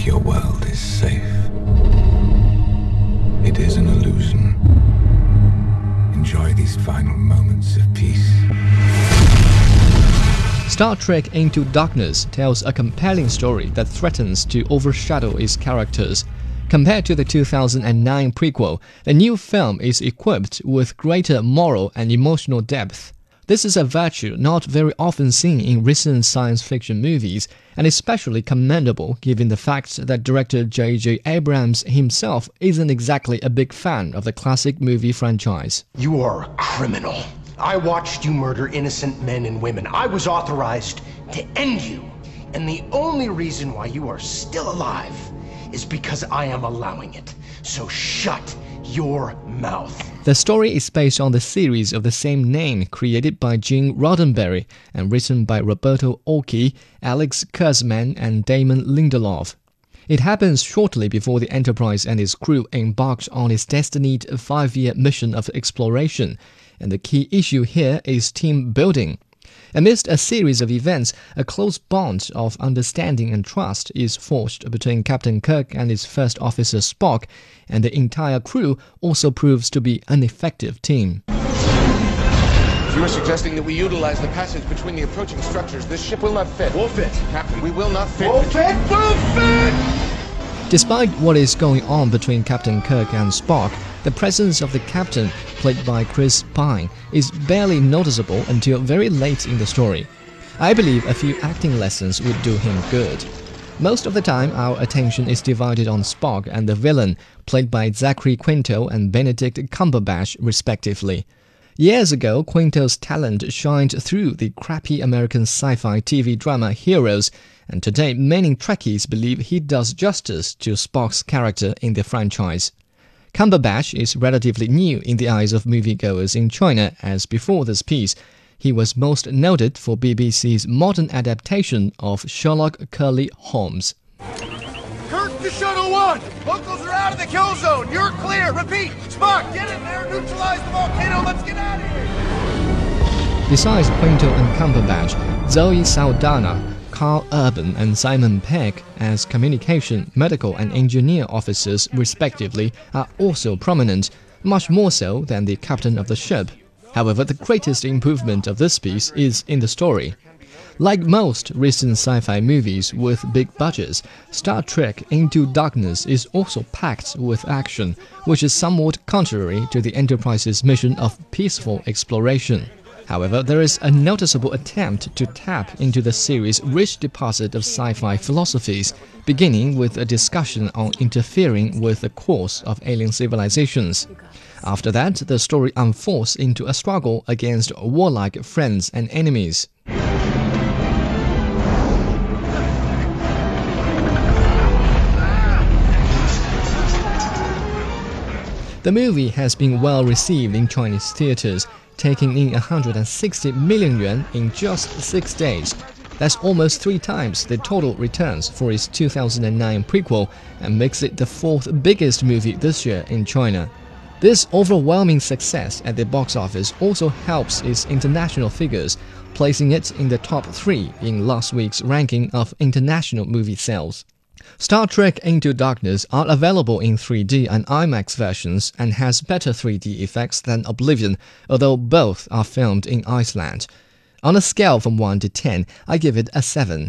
think your world is safe. It is an illusion. Enjoy these final moments of peace. Star Trek Into Darkness tells a compelling story that threatens to overshadow its characters. Compared to the 2009 prequel, the new film is equipped with greater moral and emotional depth. This is a virtue not very often seen in recent science fiction movies, and especially commendable given the fact that director J.J. Abrams himself isn't exactly a big fan of the classic movie franchise. You are a criminal. I watched you murder innocent men and women. I was authorized to end you. And the only reason why you are still alive is because I am allowing it. So shut your mouth. The story is based on the series of the same name created by Gene Roddenberry and written by Roberto Orci, Alex Kurtzman, and Damon Lindelof. It happens shortly before the Enterprise and its crew embarked on its destined five year mission of exploration, and the key issue here is team building. Amidst a series of events, a close bond of understanding and trust is forged between Captain Kirk and his first officer Spock, and the entire crew also proves to be an effective team. You are suggesting that we utilize the passage between the approaching structures. This ship will not fit. We'll fit. Captain, we will not fit. We'll fit. We'll fit. Despite what is going on between Captain Kirk and Spock, the presence of the captain, played by Chris Pine, is barely noticeable until very late in the story. I believe a few acting lessons would do him good. Most of the time, our attention is divided on Spock and the villain, played by Zachary Quinto and Benedict Cumberbatch, respectively. Years ago, Quinto's talent shined through the crappy American sci fi TV drama Heroes, and today many Trekkies believe he does justice to Spock's character in the franchise. Cumberbatch is relatively new in the eyes of moviegoers in China, as before this piece, he was most noted for BBC's modern adaptation of Sherlock Curly Holmes. Kirk to Shuttle 1! Locals are out of the kill zone! You're clear! Repeat! Spock, get in there! Neutralize the volcano! Let's get out of here! Besides Quinto and Cumberbatch, Zoe Saldana, Karl Urban and Simon Pegg as communication, medical, and engineer officers, respectively, are also prominent, much more so than the captain of the ship. However, the greatest improvement of this piece is in the story. Like most recent sci fi movies with big budgets, Star Trek Into Darkness is also packed with action, which is somewhat contrary to the Enterprise's mission of peaceful exploration. However, there is a noticeable attempt to tap into the series' rich deposit of sci fi philosophies, beginning with a discussion on interfering with the course of alien civilizations. After that, the story unfolds into a struggle against warlike friends and enemies. The movie has been well received in Chinese theaters, taking in 160 million yuan in just six days. That's almost three times the total returns for its 2009 prequel and makes it the fourth biggest movie this year in China. This overwhelming success at the box office also helps its international figures, placing it in the top three in last week's ranking of international movie sales. Star Trek Into Darkness are available in 3D and IMAX versions and has better 3D effects than Oblivion, although both are filmed in Iceland. On a scale from 1 to 10, I give it a 7.